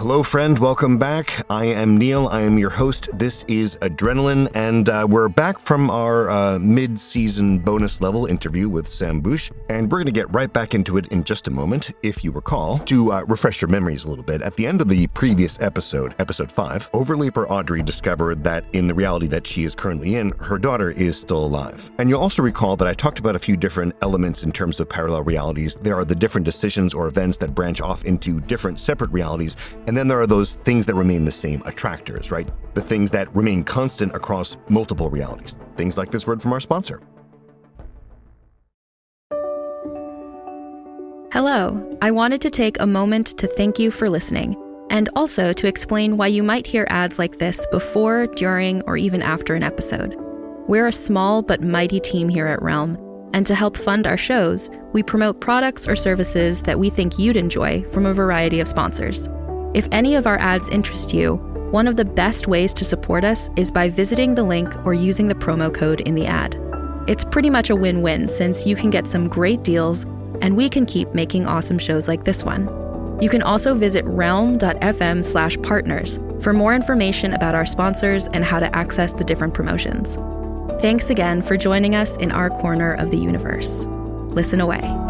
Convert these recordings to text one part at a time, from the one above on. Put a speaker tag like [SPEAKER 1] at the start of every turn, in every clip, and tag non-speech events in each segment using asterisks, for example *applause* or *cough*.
[SPEAKER 1] Hello, friend. Welcome back. I am Neil. I am your host. This is Adrenaline, and uh, we're back from our uh, mid season bonus level interview with Sam Bush, and we're going to get right back into it in just a moment. If you recall, to uh, refresh your memories a little bit, at the end of the previous episode, episode 5, Overleaper Audrey discovered that in the reality that she is currently in, her daughter is still alive. And you'll also recall that I talked about a few different elements in terms of parallel realities. There are the different decisions or events that branch off into different separate realities and then there are those things that remain the same, attractors, right? The things that remain constant across multiple realities. Things like this word from our sponsor.
[SPEAKER 2] Hello. I wanted to take a moment to thank you for listening and also to explain why you might hear ads like this before, during, or even after an episode. We're a small but mighty team here at Realm, and to help fund our shows, we promote products or services that we think you'd enjoy from a variety of sponsors. If any of our ads interest you, one of the best ways to support us is by visiting the link or using the promo code in the ad. It's pretty much a win win since you can get some great deals and we can keep making awesome shows like this one. You can also visit realm.fm slash partners for more information about our sponsors and how to access the different promotions. Thanks again for joining us in our corner of the universe. Listen away.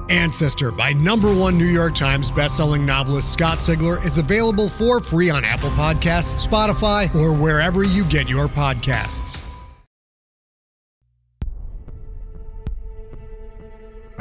[SPEAKER 3] Ancestor by number one New York Times bestselling novelist Scott Sigler is available for free on Apple Podcasts, Spotify, or wherever you get your podcasts.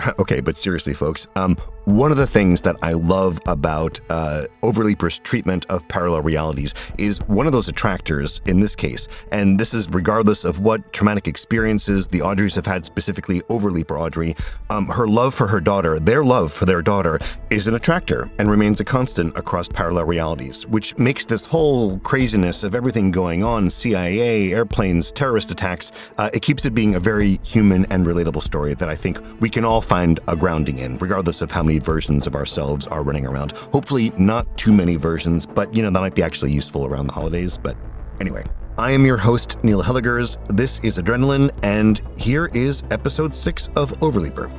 [SPEAKER 3] *laughs*
[SPEAKER 1] okay, but seriously, folks, um, one of the things that I love about uh, Overleaper's treatment of parallel realities is one of those attractors in this case, and this is regardless of what traumatic experiences the Audreys have had, specifically Overleaper Audrey, um, her love for her daughter, their love for their daughter, is an attractor and remains a constant across parallel realities, which makes this whole craziness of everything going on CIA, airplanes, terrorist attacks uh, it keeps it being a very human and relatable story that I think we can all find a grounding in, regardless of how many versions of ourselves are running around. Hopefully, not too many versions, but you know, that might be actually useful around the holidays. But anyway, I am your host, Neil Hellegers. This is Adrenaline, and here is episode six of Overleaper.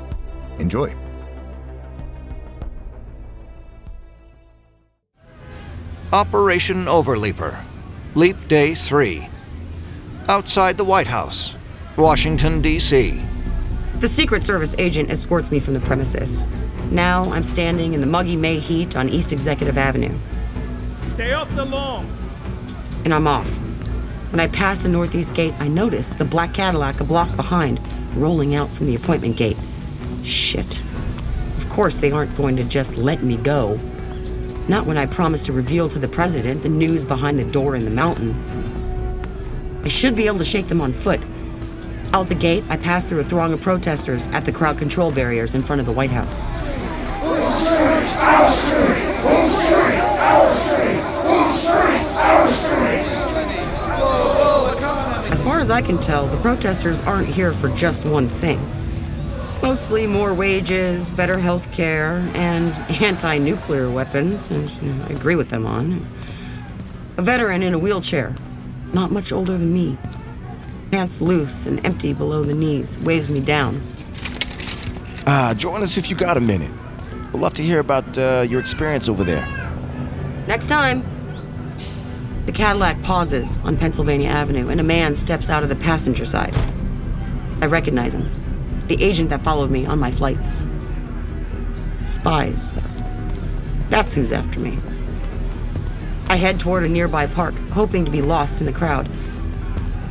[SPEAKER 1] Enjoy.
[SPEAKER 4] Operation Overleaper, Leap Day 3. Outside the White House, Washington, D.C.
[SPEAKER 5] The Secret Service agent escorts me from the premises. Now I'm standing in the muggy May heat on East Executive Avenue.
[SPEAKER 6] Stay off the lawn.
[SPEAKER 5] And I'm off. When I pass the northeast gate, I notice the black Cadillac a block behind, rolling out from the appointment gate. Shit. Of course, they aren't going to just let me go. Not when I promised to reveal to the president the news behind the door in the mountain. I should be able to shake them on foot, out the gate, I passed through a throng of protesters at the crowd control barriers in front of the White House. As far as I can tell, the protesters aren't here for just one thing. Mostly more wages, better health care, and *laughs* anti nuclear weapons, and I agree with them on. A veteran in a wheelchair, not much older than me, Pants loose and empty below the knees, waves me down.
[SPEAKER 7] Ah, join us if you got a minute. We'd love to hear about uh, your experience over there.
[SPEAKER 5] Next time. The Cadillac pauses on Pennsylvania Avenue, and a man steps out of the passenger side. I recognize him. The agent that followed me on my flights. Spies. That's who's after me. I head toward a nearby park, hoping to be lost in the crowd.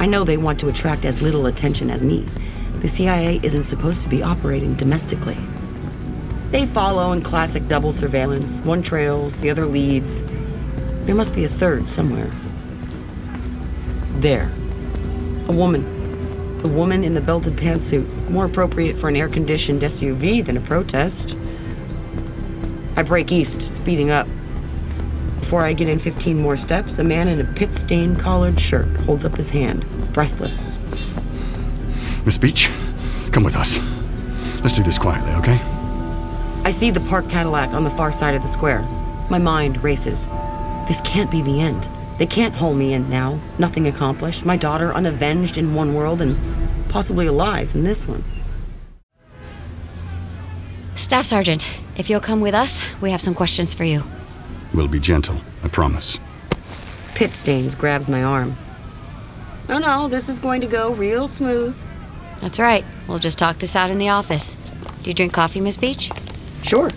[SPEAKER 5] I know they want to attract as little attention as me. The CIA isn't supposed to be operating domestically. They follow in classic double surveillance. One trails, the other leads. There must be a third somewhere. There. A woman. A woman in the belted pantsuit, more appropriate for an air conditioned SUV than a protest. I break east, speeding up. Before I get in 15 more steps, a man in a pit stained collared shirt holds up his hand, breathless.
[SPEAKER 8] Miss Beach, come with us. Let's do this quietly, okay?
[SPEAKER 5] I see the parked Cadillac on the far side of the square. My mind races. This can't be the end. They can't hold me in now. Nothing accomplished. My daughter unavenged in one world and possibly alive in this one.
[SPEAKER 9] Staff Sergeant, if you'll come with us, we have some questions for you.
[SPEAKER 8] We'll be gentle, I promise.
[SPEAKER 5] Pit Stains grabs my arm. No, no, this is going to go real smooth.
[SPEAKER 9] That's right. We'll just talk this out in the office. Do you drink coffee, Miss Beach?
[SPEAKER 5] Sure.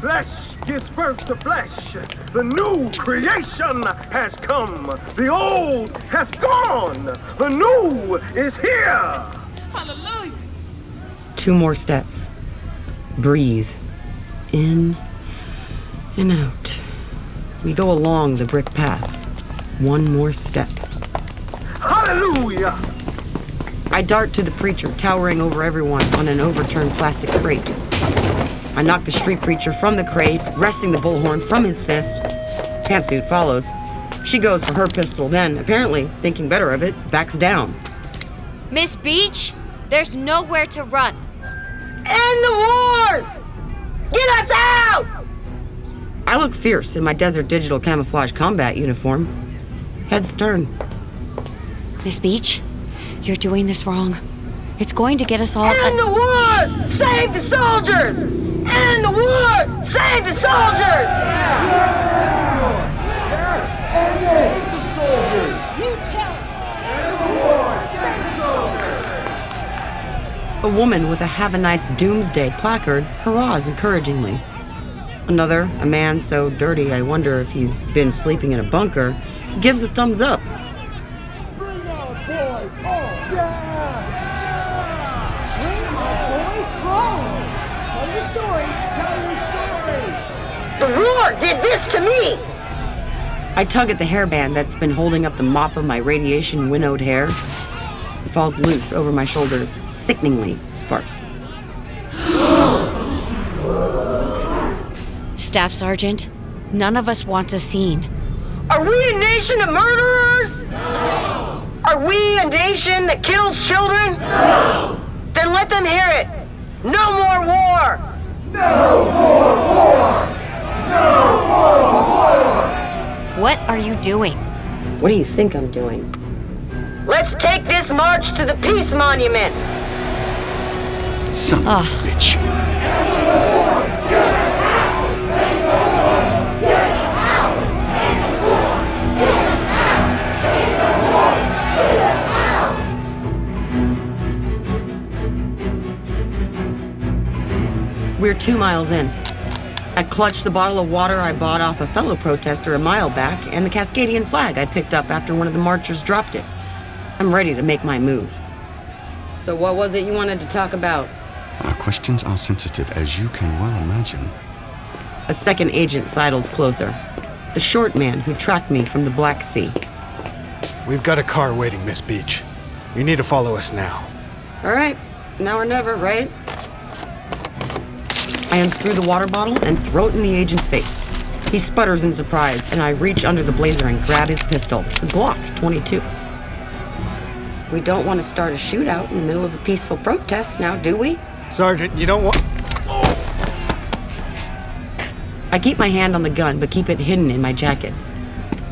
[SPEAKER 6] Flesh gives birth to flesh. The new creation has come. The old has gone. The new is here. Hallelujah.
[SPEAKER 5] Two more steps. Breathe. In and out. We go along the brick path. One more step.
[SPEAKER 6] Hallelujah.
[SPEAKER 5] I dart to the preacher, towering over everyone on an overturned plastic crate. I knock the street preacher from the crate, wresting the bullhorn from his fist. Pantsuit follows. She goes for her pistol, then, apparently, thinking better of it, backs down.
[SPEAKER 9] Miss Beach, there's nowhere to run.
[SPEAKER 10] End the wars! Get us out!
[SPEAKER 5] I look fierce in my Desert Digital camouflage combat uniform. Head stern.
[SPEAKER 9] Miss Beach, you're doing this wrong. It's going to get us all.
[SPEAKER 10] End the wars! Save the soldiers! End the wars! Save the soldiers!
[SPEAKER 5] A woman with a Have a Nice Doomsday placard hurrahs encouragingly. Another, a man so dirty I wonder if he's been sleeping in a bunker, gives a thumbs up. Bring our boys home! Yeah! Bring our boys home! Tell your story! Tell your story!
[SPEAKER 10] The war did this to me!
[SPEAKER 5] I tug at the hairband that's been holding up the mop of my radiation winnowed hair. It falls loose over my shoulders, sickeningly sparse.
[SPEAKER 9] Staff Sergeant, none of us wants a scene.
[SPEAKER 10] Are we a nation of murderers? Are we a nation that kills children? Then let them hear it. No more war. No more war. No more war!
[SPEAKER 9] What are you doing?
[SPEAKER 5] What do you think I'm doing?
[SPEAKER 10] Let's take this march to the Peace Monument.
[SPEAKER 8] Son of
[SPEAKER 9] Ah.
[SPEAKER 8] a bitch.
[SPEAKER 5] We're two miles in. I clutched the bottle of water I bought off a fellow protester a mile back and the Cascadian flag I picked up after one of the marchers dropped it. I'm ready to make my move. So, what was it you wanted to talk about?
[SPEAKER 8] Our questions are sensitive, as you can well imagine.
[SPEAKER 5] A second agent sidles closer. The short man who tracked me from the Black Sea.
[SPEAKER 11] We've got a car waiting, Miss Beach. You need to follow us now.
[SPEAKER 5] All right, now or never, right? I unscrew the water bottle and throw it in the agent's face. He sputters in surprise, and I reach under the blazer and grab his pistol, the Glock 22. We don't want to start a shootout in the middle of a peaceful protest now, do we?
[SPEAKER 11] Sergeant, you don't want.
[SPEAKER 5] I keep my hand on the gun, but keep it hidden in my jacket.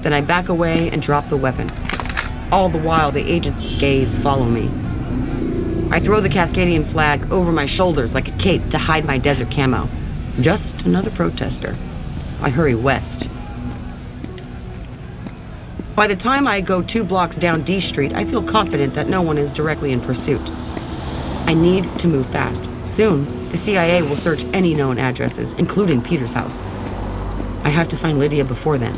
[SPEAKER 5] Then I back away and drop the weapon. All the while, the agent's gaze follow me. I throw the Cascadian flag over my shoulders like a cape to hide my desert camo. Just another protester. I hurry west. By the time I go two blocks down D Street, I feel confident that no one is directly in pursuit. I need to move fast. Soon, the CIA will search any known addresses, including Peter's house. I have to find Lydia before then.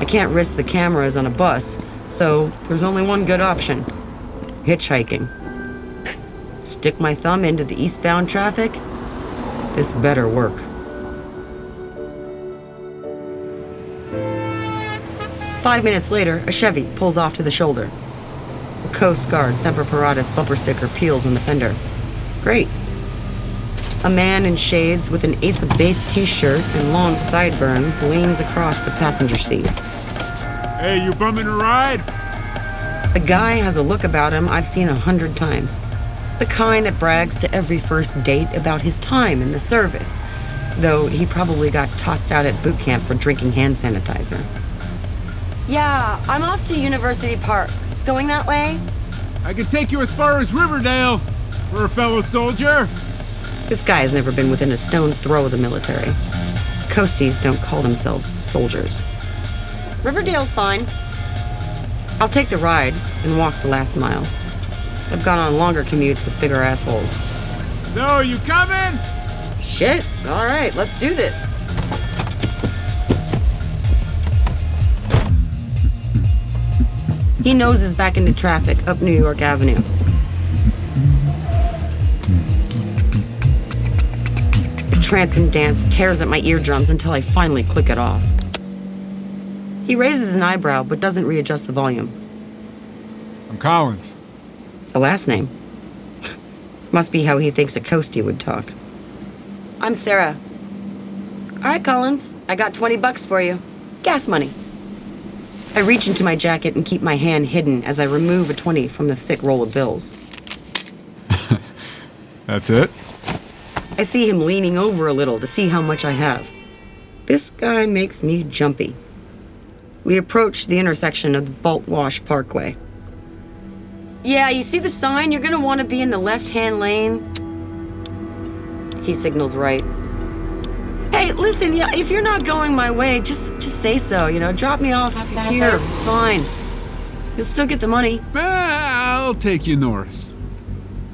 [SPEAKER 5] I can't risk the cameras on a bus, so there's only one good option hitchhiking. Stick my thumb into the eastbound traffic? This better work. Five minutes later, a Chevy pulls off to the shoulder. A Coast Guard Semper Paratus bumper sticker peels on the fender. Great. A man in shades with an Ace of Base t shirt and long sideburns leans across the passenger seat.
[SPEAKER 12] Hey, you bumming a ride?
[SPEAKER 5] The guy has a look about him I've seen a hundred times. The kind that brags to every first date about his time in the service, though he probably got tossed out at boot camp for drinking hand sanitizer.
[SPEAKER 9] Yeah, I'm off to University Park. Going that way?
[SPEAKER 12] I can take you as far as Riverdale for a fellow soldier.
[SPEAKER 5] This guy has never been within a stone's throw of the military. Coasties don't call themselves soldiers.
[SPEAKER 9] Riverdale's fine.
[SPEAKER 5] I'll take the ride and walk the last mile. I've gone on longer commutes with bigger assholes.
[SPEAKER 12] So, you coming?
[SPEAKER 5] Shit. All right, let's do this. He noses back into traffic up New York Avenue. The transient dance tears at my eardrums until I finally click it off. He raises an eyebrow but doesn't readjust the volume.
[SPEAKER 12] I'm Collins.
[SPEAKER 5] The last name. Must be how he thinks a coastie would talk. I'm Sarah. All right, Collins, I got 20 bucks for you. Gas money. I reach into my jacket and keep my hand hidden as I remove a 20 from the thick roll of bills. *laughs*
[SPEAKER 12] That's it?
[SPEAKER 5] I see him leaning over a little to see how much I have. This guy makes me jumpy. We approach the intersection of the Bolt Wash Parkway. Yeah, you see the sign? You're gonna want to be in the left hand lane. He signals right. Hey, listen, yeah, if you're not going my way, just just say so, you know. Drop me off here. It's fine. You'll still get the money.
[SPEAKER 12] I'll take you north.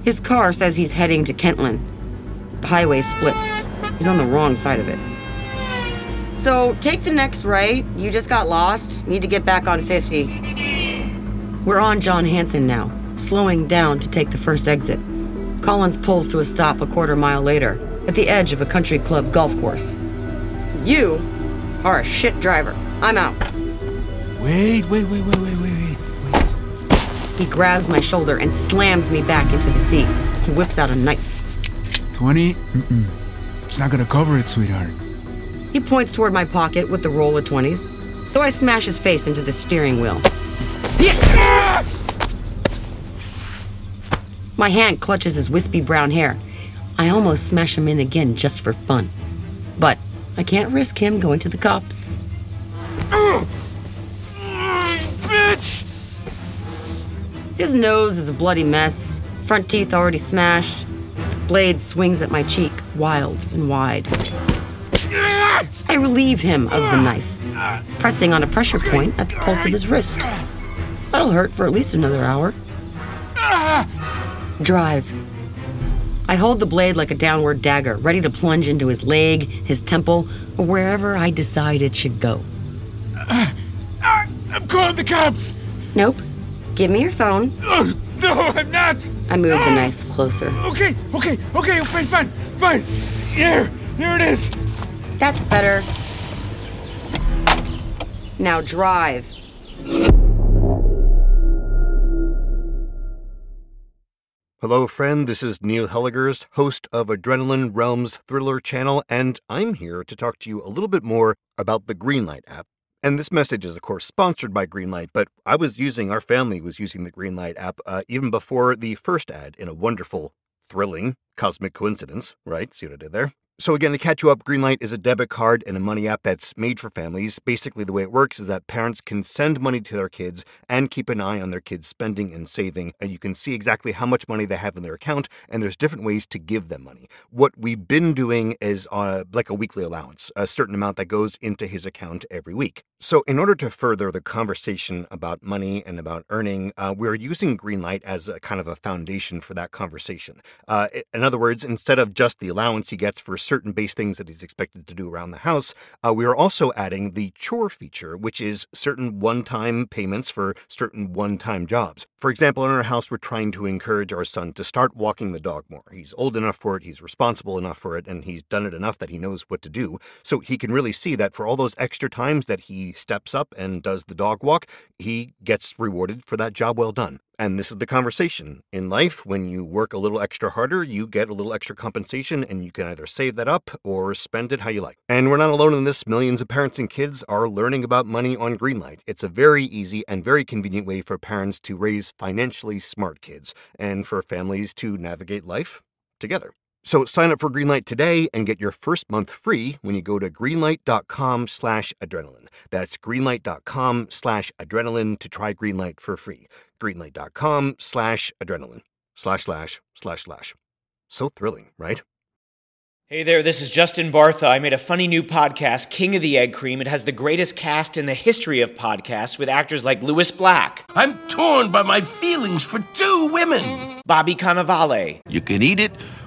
[SPEAKER 5] His car says he's heading to Kentland. The highway splits. He's on the wrong side of it. So take the next right. You just got lost. Need to get back on 50. We're on John Hanson now, slowing down to take the first exit. Collins pulls to a stop a quarter mile later, at the edge of a country club golf course. You are a shit driver. I'm out.
[SPEAKER 12] Wait, wait, wait, wait, wait, wait, wait.
[SPEAKER 5] He grabs my shoulder and slams me back into the seat. He whips out a knife.
[SPEAKER 12] 20? Mm-mm. It's not gonna cover it, sweetheart.
[SPEAKER 5] He points toward my pocket with the roll of 20s, so I smash his face into the steering wheel. My hand clutches his wispy brown hair. I almost smash him in again just for fun. But I can't risk him going to the cops.
[SPEAKER 12] Bitch!
[SPEAKER 5] His nose is a bloody mess, front teeth already smashed. The blade swings at my cheek, wild and wide. I relieve him of the knife, pressing on a pressure point at the pulse of his wrist. That'll hurt for at least another hour. Drive. I hold the blade like a downward dagger, ready to plunge into his leg, his temple, or wherever I decide it should go.
[SPEAKER 12] Uh, uh, I'm calling the cops!
[SPEAKER 5] Nope. Give me your phone.
[SPEAKER 12] Oh, no, I'm not!
[SPEAKER 5] I move the ah! knife closer.
[SPEAKER 12] Okay, okay, okay, fine, fine, fine. Here, here it is.
[SPEAKER 5] That's better. Now drive.
[SPEAKER 1] Hello, friend. This is Neil Hellegers, host of Adrenaline Realms Thriller channel, and I'm here to talk to you a little bit more about the Greenlight app. And this message is, of course, sponsored by Greenlight, but I was using, our family was using the Greenlight app uh, even before the first ad in a wonderful, thrilling, cosmic coincidence, right? See what I did there? So, again, to catch you up, Greenlight is a debit card and a money app that's made for families. Basically, the way it works is that parents can send money to their kids and keep an eye on their kids' spending and saving. And you can see exactly how much money they have in their account, and there's different ways to give them money. What we've been doing is uh, like a weekly allowance, a certain amount that goes into his account every week. So, in order to further the conversation about money and about earning, uh, we're using Greenlight as a kind of a foundation for that conversation. Uh, in other words, instead of just the allowance he gets for certain base things that he's expected to do around the house, uh, we are also adding the chore feature, which is certain one time payments for certain one time jobs. For example, in our house, we're trying to encourage our son to start walking the dog more. He's old enough for it, he's responsible enough for it, and he's done it enough that he knows what to do. So he can really see that for all those extra times that he steps up and does the dog walk, he gets rewarded for that job well done. And this is the conversation. In life, when you work a little extra harder, you get a little extra compensation and you can either save that up or spend it how you like. And we're not alone in this. Millions of parents and kids are learning about money on Greenlight. It's a very easy and very convenient way for parents to raise financially smart kids and for families to navigate life together. So sign up for Greenlight today and get your first month free when you go to greenlight.com slash adrenaline. That's greenlight.com slash adrenaline to try Greenlight for free. Greenlight.com slash adrenaline. Slash slash slash slash. So thrilling, right?
[SPEAKER 13] Hey there, this is Justin Bartha. I made a funny new podcast, King of the Egg Cream. It has the greatest cast in the history of podcasts with actors like Lewis Black.
[SPEAKER 7] I'm torn by my feelings for two women.
[SPEAKER 13] Bobby Cannavale.
[SPEAKER 7] You can eat it,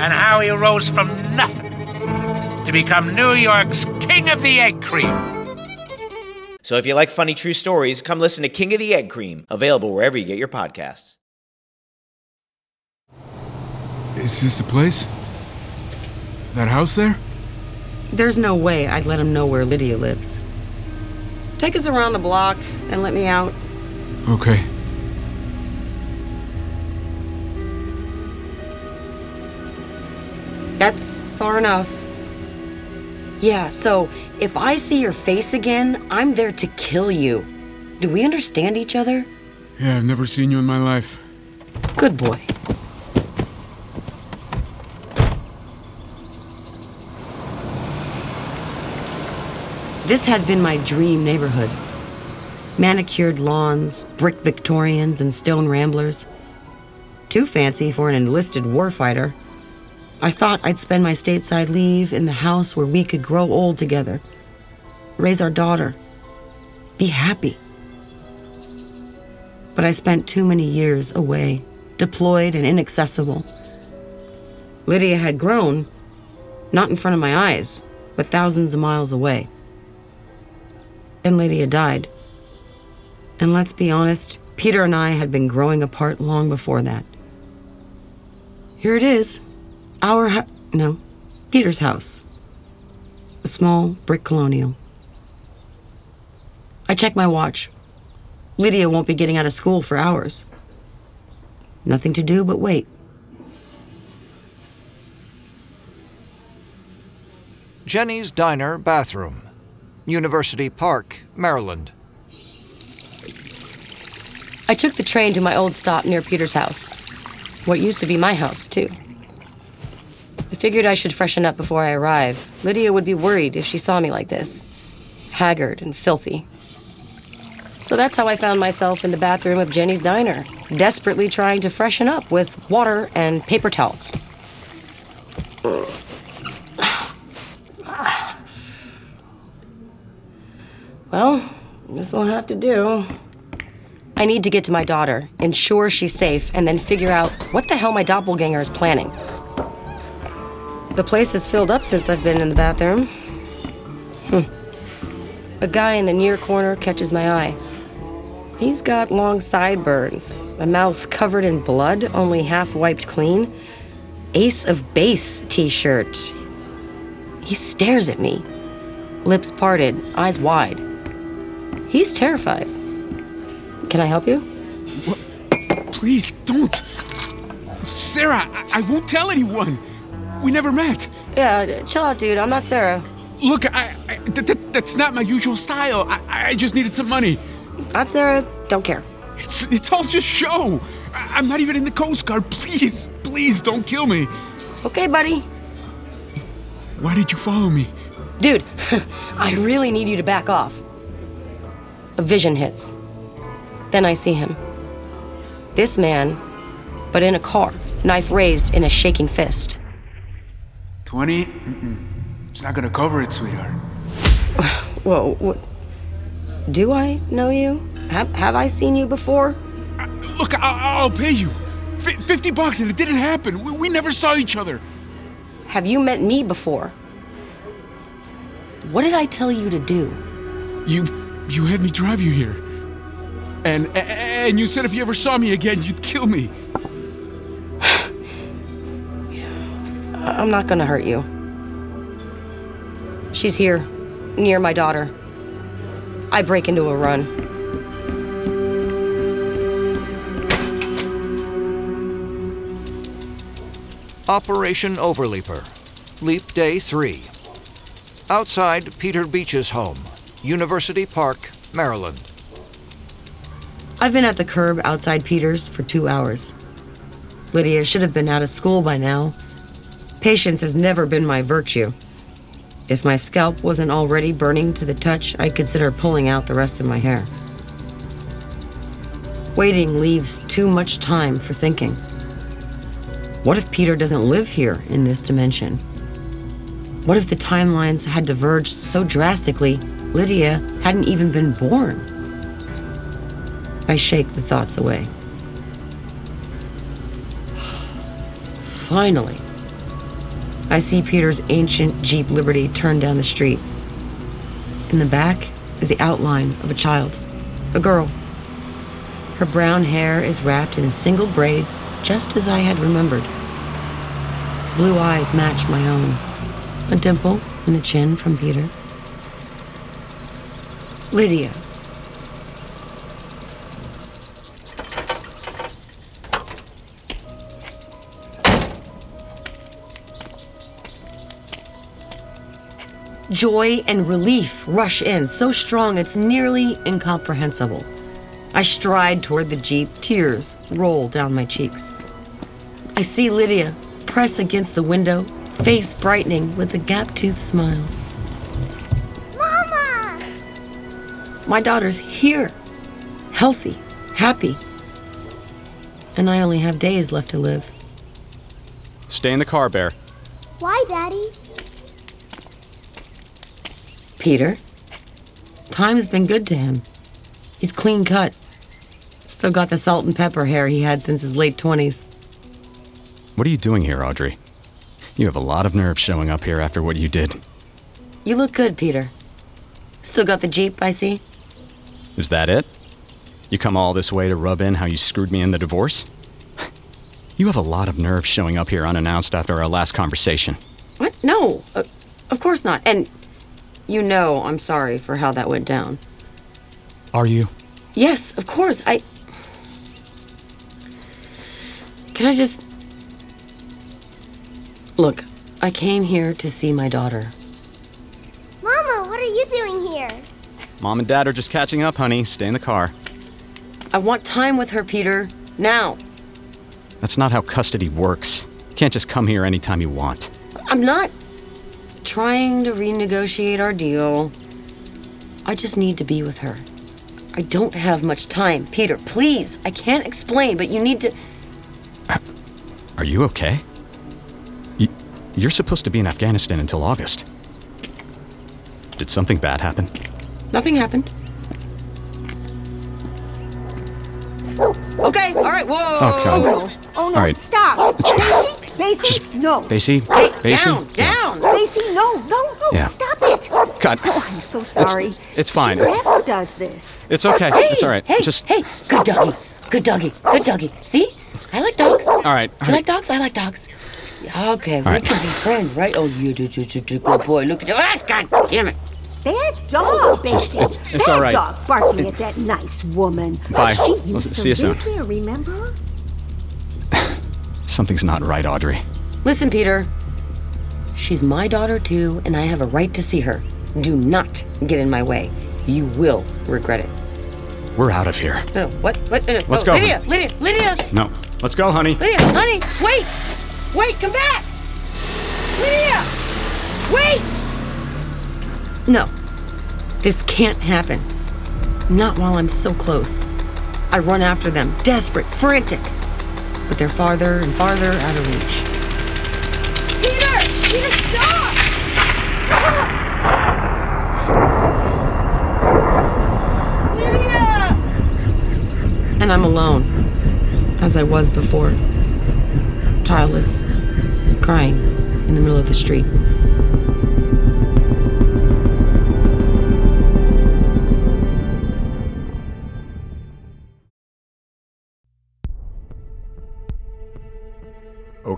[SPEAKER 14] and how he rose from nothing to become New York's King of the Egg Cream.
[SPEAKER 13] So if you like funny true stories, come listen to King of the Egg Cream, available wherever you get your podcasts.
[SPEAKER 12] Is this the place? That house there?
[SPEAKER 5] There's no way I'd let him know where Lydia lives. Take us around the block and let me out.
[SPEAKER 12] Okay.
[SPEAKER 5] That's far enough. Yeah, so if I see your face again, I'm there to kill you. Do we understand each other?
[SPEAKER 12] Yeah, I've never seen you in my life.
[SPEAKER 5] Good boy. This had been my dream neighborhood. Manicured lawns, brick Victorians, and stone ramblers. Too fancy for an enlisted warfighter. I thought I'd spend my stateside leave in the house where we could grow old together, raise our daughter, be happy. But I spent too many years away, deployed and inaccessible. Lydia had grown, not in front of my eyes, but thousands of miles away. Then Lydia died. And let's be honest, Peter and I had been growing apart long before that. Here it is. Our ho- no, Peter's house. A small brick colonial. I check my watch. Lydia won't be getting out of school for hours. Nothing to do but wait.
[SPEAKER 4] Jenny's Diner Bathroom, University Park, Maryland.
[SPEAKER 5] I took the train to my old stop near Peter's house. What used to be my house, too. I figured I should freshen up before I arrive. Lydia would be worried if she saw me like this haggard and filthy. So that's how I found myself in the bathroom of Jenny's diner, desperately trying to freshen up with water and paper towels. Well, this'll have to do. I need to get to my daughter, ensure she's safe, and then figure out what the hell my doppelganger is planning. The place is filled up since I've been in the bathroom. Hmm. A guy in the near corner catches my eye. He's got long sideburns, a mouth covered in blood, only half wiped clean. Ace of Base t shirt. He stares at me, lips parted, eyes wide. He's terrified. Can I help you?
[SPEAKER 12] Please don't. Sarah, I, I won't tell anyone. We never met.
[SPEAKER 5] Yeah, chill out, dude. I'm not Sarah.
[SPEAKER 12] Look, I, I th- th- that's not my usual style. I, I just needed some money.
[SPEAKER 5] Not Sarah. Don't care.
[SPEAKER 12] It's, it's all just show. I, I'm not even in the Coast Guard. Please, please don't kill me.
[SPEAKER 5] Okay, buddy.
[SPEAKER 12] Why did you follow me?
[SPEAKER 5] Dude, *laughs* I really need you to back off. A vision hits. Then I see him. This man, but in a car, knife raised in a shaking fist.
[SPEAKER 12] 20? Mm-mm. It's not gonna cover it, sweetheart. *sighs*
[SPEAKER 5] Well, what? Do I know you? Have, have I seen you before?
[SPEAKER 12] Uh, look, I- I'll pay you. F- 50 bucks and it didn't happen. We-, we never saw each other.
[SPEAKER 5] Have you met me before? What did I tell you to do?
[SPEAKER 12] You you had me drive you here. And and you said if you ever saw me again, you'd kill me.
[SPEAKER 5] I- I'm not gonna hurt you. She's here, near my daughter. I break into a run.
[SPEAKER 4] Operation Overleaper. Leap Day 3. Outside Peter Beach's home, University Park, Maryland.
[SPEAKER 5] I've been at the curb outside Peter's for two hours. Lydia should have been out of school by now. Patience has never been my virtue. If my scalp wasn't already burning to the touch, I'd consider pulling out the rest of my hair. Waiting leaves too much time for thinking. What if Peter doesn't live here in this dimension? What if the timelines had diverged so drastically Lydia hadn't even been born? I shake the thoughts away. *sighs* Finally, I see Peter's ancient Jeep Liberty turn down the street. In the back is the outline of a child, a girl. Her brown hair is wrapped in a single braid, just as I had remembered. Blue eyes match my own, a dimple in the chin from Peter. Lydia. Joy and relief rush in, so strong it's nearly incomprehensible. I stride toward the Jeep, tears roll down my cheeks. I see Lydia press against the window, face brightening with a gap toothed smile.
[SPEAKER 15] Mama!
[SPEAKER 5] My daughter's here, healthy, happy. And I only have days left to live.
[SPEAKER 16] Stay in the car, Bear.
[SPEAKER 15] Why, Daddy?
[SPEAKER 5] Peter, time's been good to him. He's clean cut. Still got the salt and pepper hair he had since his late 20s.
[SPEAKER 16] What are you doing here, Audrey? You have a lot of nerve showing up here after what you did.
[SPEAKER 5] You look good, Peter. Still got the Jeep, I see?
[SPEAKER 16] Is that it? You come all this way to rub in how you screwed me in the divorce? You have a lot of nerve showing up here unannounced after our last conversation.
[SPEAKER 5] What? No, uh, of course not. And you know I'm sorry for how that went down.
[SPEAKER 16] Are you?
[SPEAKER 5] Yes, of course. I. Can I just. Look, I came here to see my daughter.
[SPEAKER 15] Mama, what are you doing here?
[SPEAKER 16] Mom and Dad are just catching up, honey. Stay in the car.
[SPEAKER 5] I want time with her, Peter. Now.
[SPEAKER 16] That's not how custody works. You can't just come here anytime you want.
[SPEAKER 5] I'm not trying to renegotiate our deal. I just need to be with her. I don't have much time. Peter, please. I can't explain, but you need to.
[SPEAKER 16] Are you okay? You, you're supposed to be in Afghanistan until August. Did something bad happen?
[SPEAKER 5] Nothing happened. Okay, all right, whoa.
[SPEAKER 16] Oh, God.
[SPEAKER 17] Oh no! Oh no!
[SPEAKER 16] All right.
[SPEAKER 17] Stop! Basie! Basie! No!
[SPEAKER 16] Basie?
[SPEAKER 5] Hey,
[SPEAKER 16] Basie?
[SPEAKER 5] down, down!
[SPEAKER 17] Basie! No! No! No!
[SPEAKER 16] Yeah.
[SPEAKER 17] Stop it!
[SPEAKER 16] God.
[SPEAKER 17] Oh, I'm so sorry.
[SPEAKER 16] it's fine.
[SPEAKER 17] She never does this.
[SPEAKER 16] It's okay.
[SPEAKER 5] Hey,
[SPEAKER 16] it's all right.
[SPEAKER 5] Hey,
[SPEAKER 16] Just
[SPEAKER 5] hey, good doggy, good doggy, good doggy. See, I like dogs.
[SPEAKER 16] all right.
[SPEAKER 5] You like dogs? I like dogs. Okay, we
[SPEAKER 16] right.
[SPEAKER 5] can be friends, right? Oh, you do, do, do, do, good boy. Look at you. Ah, God damn it.
[SPEAKER 17] Bad dog,
[SPEAKER 16] Just-
[SPEAKER 17] Basie.
[SPEAKER 16] it's- it's
[SPEAKER 17] Bad
[SPEAKER 16] all right.
[SPEAKER 17] dog barking at that nice woman.
[SPEAKER 16] Bye.
[SPEAKER 17] She
[SPEAKER 16] We'll
[SPEAKER 17] used
[SPEAKER 16] see
[SPEAKER 17] to
[SPEAKER 16] you soon.
[SPEAKER 17] here, remember?
[SPEAKER 16] Something's not right, Audrey.
[SPEAKER 5] Listen, Peter. She's my daughter too, and I have a right to see her. Do not get in my way. You will regret it.
[SPEAKER 16] We're out of here.
[SPEAKER 5] No, what? What? No, no.
[SPEAKER 16] Let's
[SPEAKER 5] oh,
[SPEAKER 16] go.
[SPEAKER 5] Lydia, Lydia, Lydia,
[SPEAKER 16] No. Let's go, honey.
[SPEAKER 5] Lydia, honey, wait, wait, come back, Lydia, wait. No, this can't happen. Not while I'm so close. I run after them, desperate, frantic, but they're farther and farther out of reach.
[SPEAKER 17] Peter! Peter, stop! Stop! Lydia!
[SPEAKER 5] And I'm alone, as I was before. Childless, crying in the middle of the street.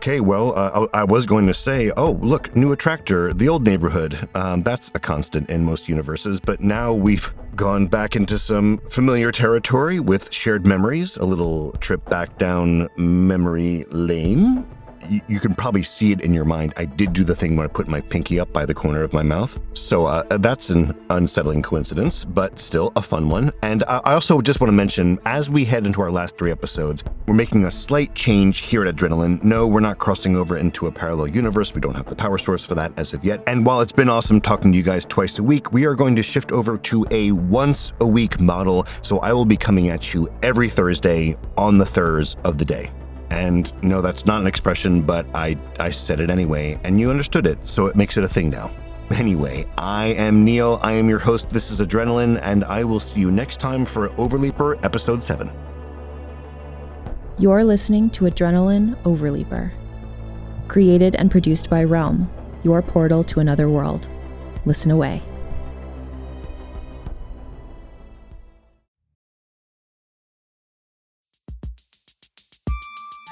[SPEAKER 1] Okay, well, uh, I was going to say, oh, look, new attractor, the old neighborhood. Um, that's a constant in most universes, but now we've gone back into some familiar territory with shared memories, a little trip back down memory lane. You, can probably see it in your mind. I did do the thing when I put my pinky up by the corner of my mouth. So uh, that's an unsettling coincidence, but still a fun one. And I also just want to mention as we head into our last three episodes, we're making a slight change here at Adrenaline. No, we're not crossing over into a parallel universe. We don't have the power source for that as of yet. And while it's been awesome talking to you guys twice a week, we are going to shift over to a once a week model. So I will be coming at you every Thursday on the Thurs of the day. And no, that's not an expression, but I, I said it anyway, and you understood it, so it makes it a thing now. *laughs* Anyway, I am Neil. I am your host. This is Adrenaline, and I will see you next time for Overleaper Episode 7.
[SPEAKER 2] You're listening to Adrenaline Overleaper. Created and produced by Realm, your portal to another world. Listen away.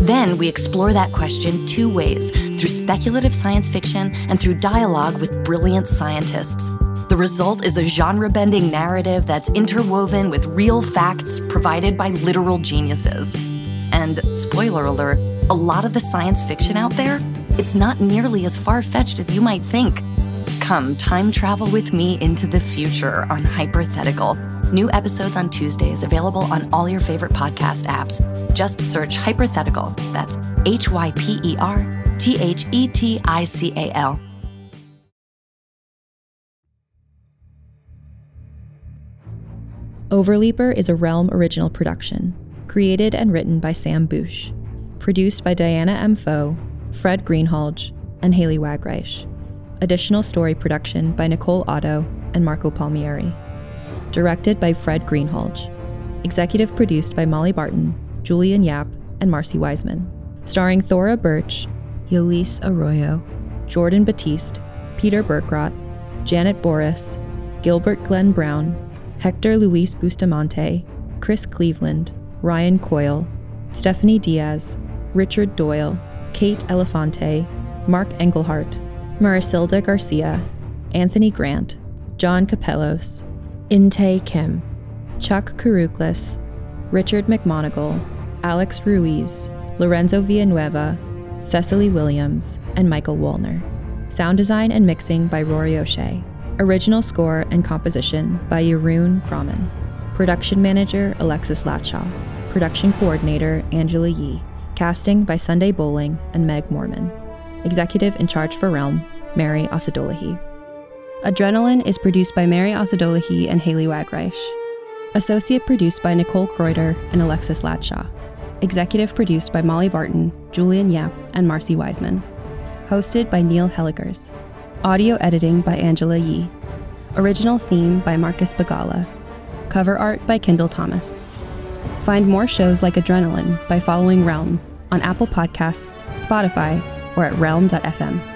[SPEAKER 18] Then we explore that question two ways through speculative science fiction and through dialogue with brilliant scientists. The result is a genre bending narrative that's interwoven with real facts provided by literal geniuses. And spoiler alert, a lot of the science fiction out there, it's not nearly as far fetched as you might think. Come time travel with me into the future on Hyperthetical. New episodes on Tuesdays available on all your favorite podcast apps. Just search Hyperthetical. That's H Y P E R T H E T I C A L.
[SPEAKER 2] Overleaper is a Realm original production, created and written by Sam Bush, produced by Diana M. Pho, Fred Greenhalgh, and Haley Wagreich. Additional story production by Nicole Otto and Marco Palmieri. Directed by Fred Greenhalgh. Executive produced by Molly Barton, Julian Yap, and Marcy Wiseman. Starring Thora Birch, Yolise Arroyo, Jordan Batiste, Peter Burkrot, Janet Boris, Gilbert Glenn Brown, Hector Luis Bustamante, Chris Cleveland, Ryan Coyle, Stephanie Diaz, Richard Doyle, Kate Elefante, Mark Engelhart, Marisilda Garcia, Anthony Grant, John Capellos, Inte Kim, Chuck Karuklis, Richard McMonigal, Alex Ruiz, Lorenzo Villanueva, Cecily Williams, and Michael Woolner. Sound design and mixing by Rory O'Shea. Original score and composition by Jeroen Kromen. Production manager Alexis Latshaw. Production coordinator Angela Yee. Casting by Sunday Boling and Meg Morman. Executive in charge for Realm, Mary Osadolahi. Adrenaline is produced by Mary Osadolahi and Haley Wagreich. Associate produced by Nicole Kreuter and Alexis Latshaw. Executive produced by Molly Barton, Julian Yap, and Marcy Wiseman. Hosted by Neil Hellegers. Audio editing by Angela Yee. Original theme by Marcus Bagala. Cover art by Kendall Thomas. Find more shows like Adrenaline by following Realm on Apple Podcasts, Spotify, or at realm.fm.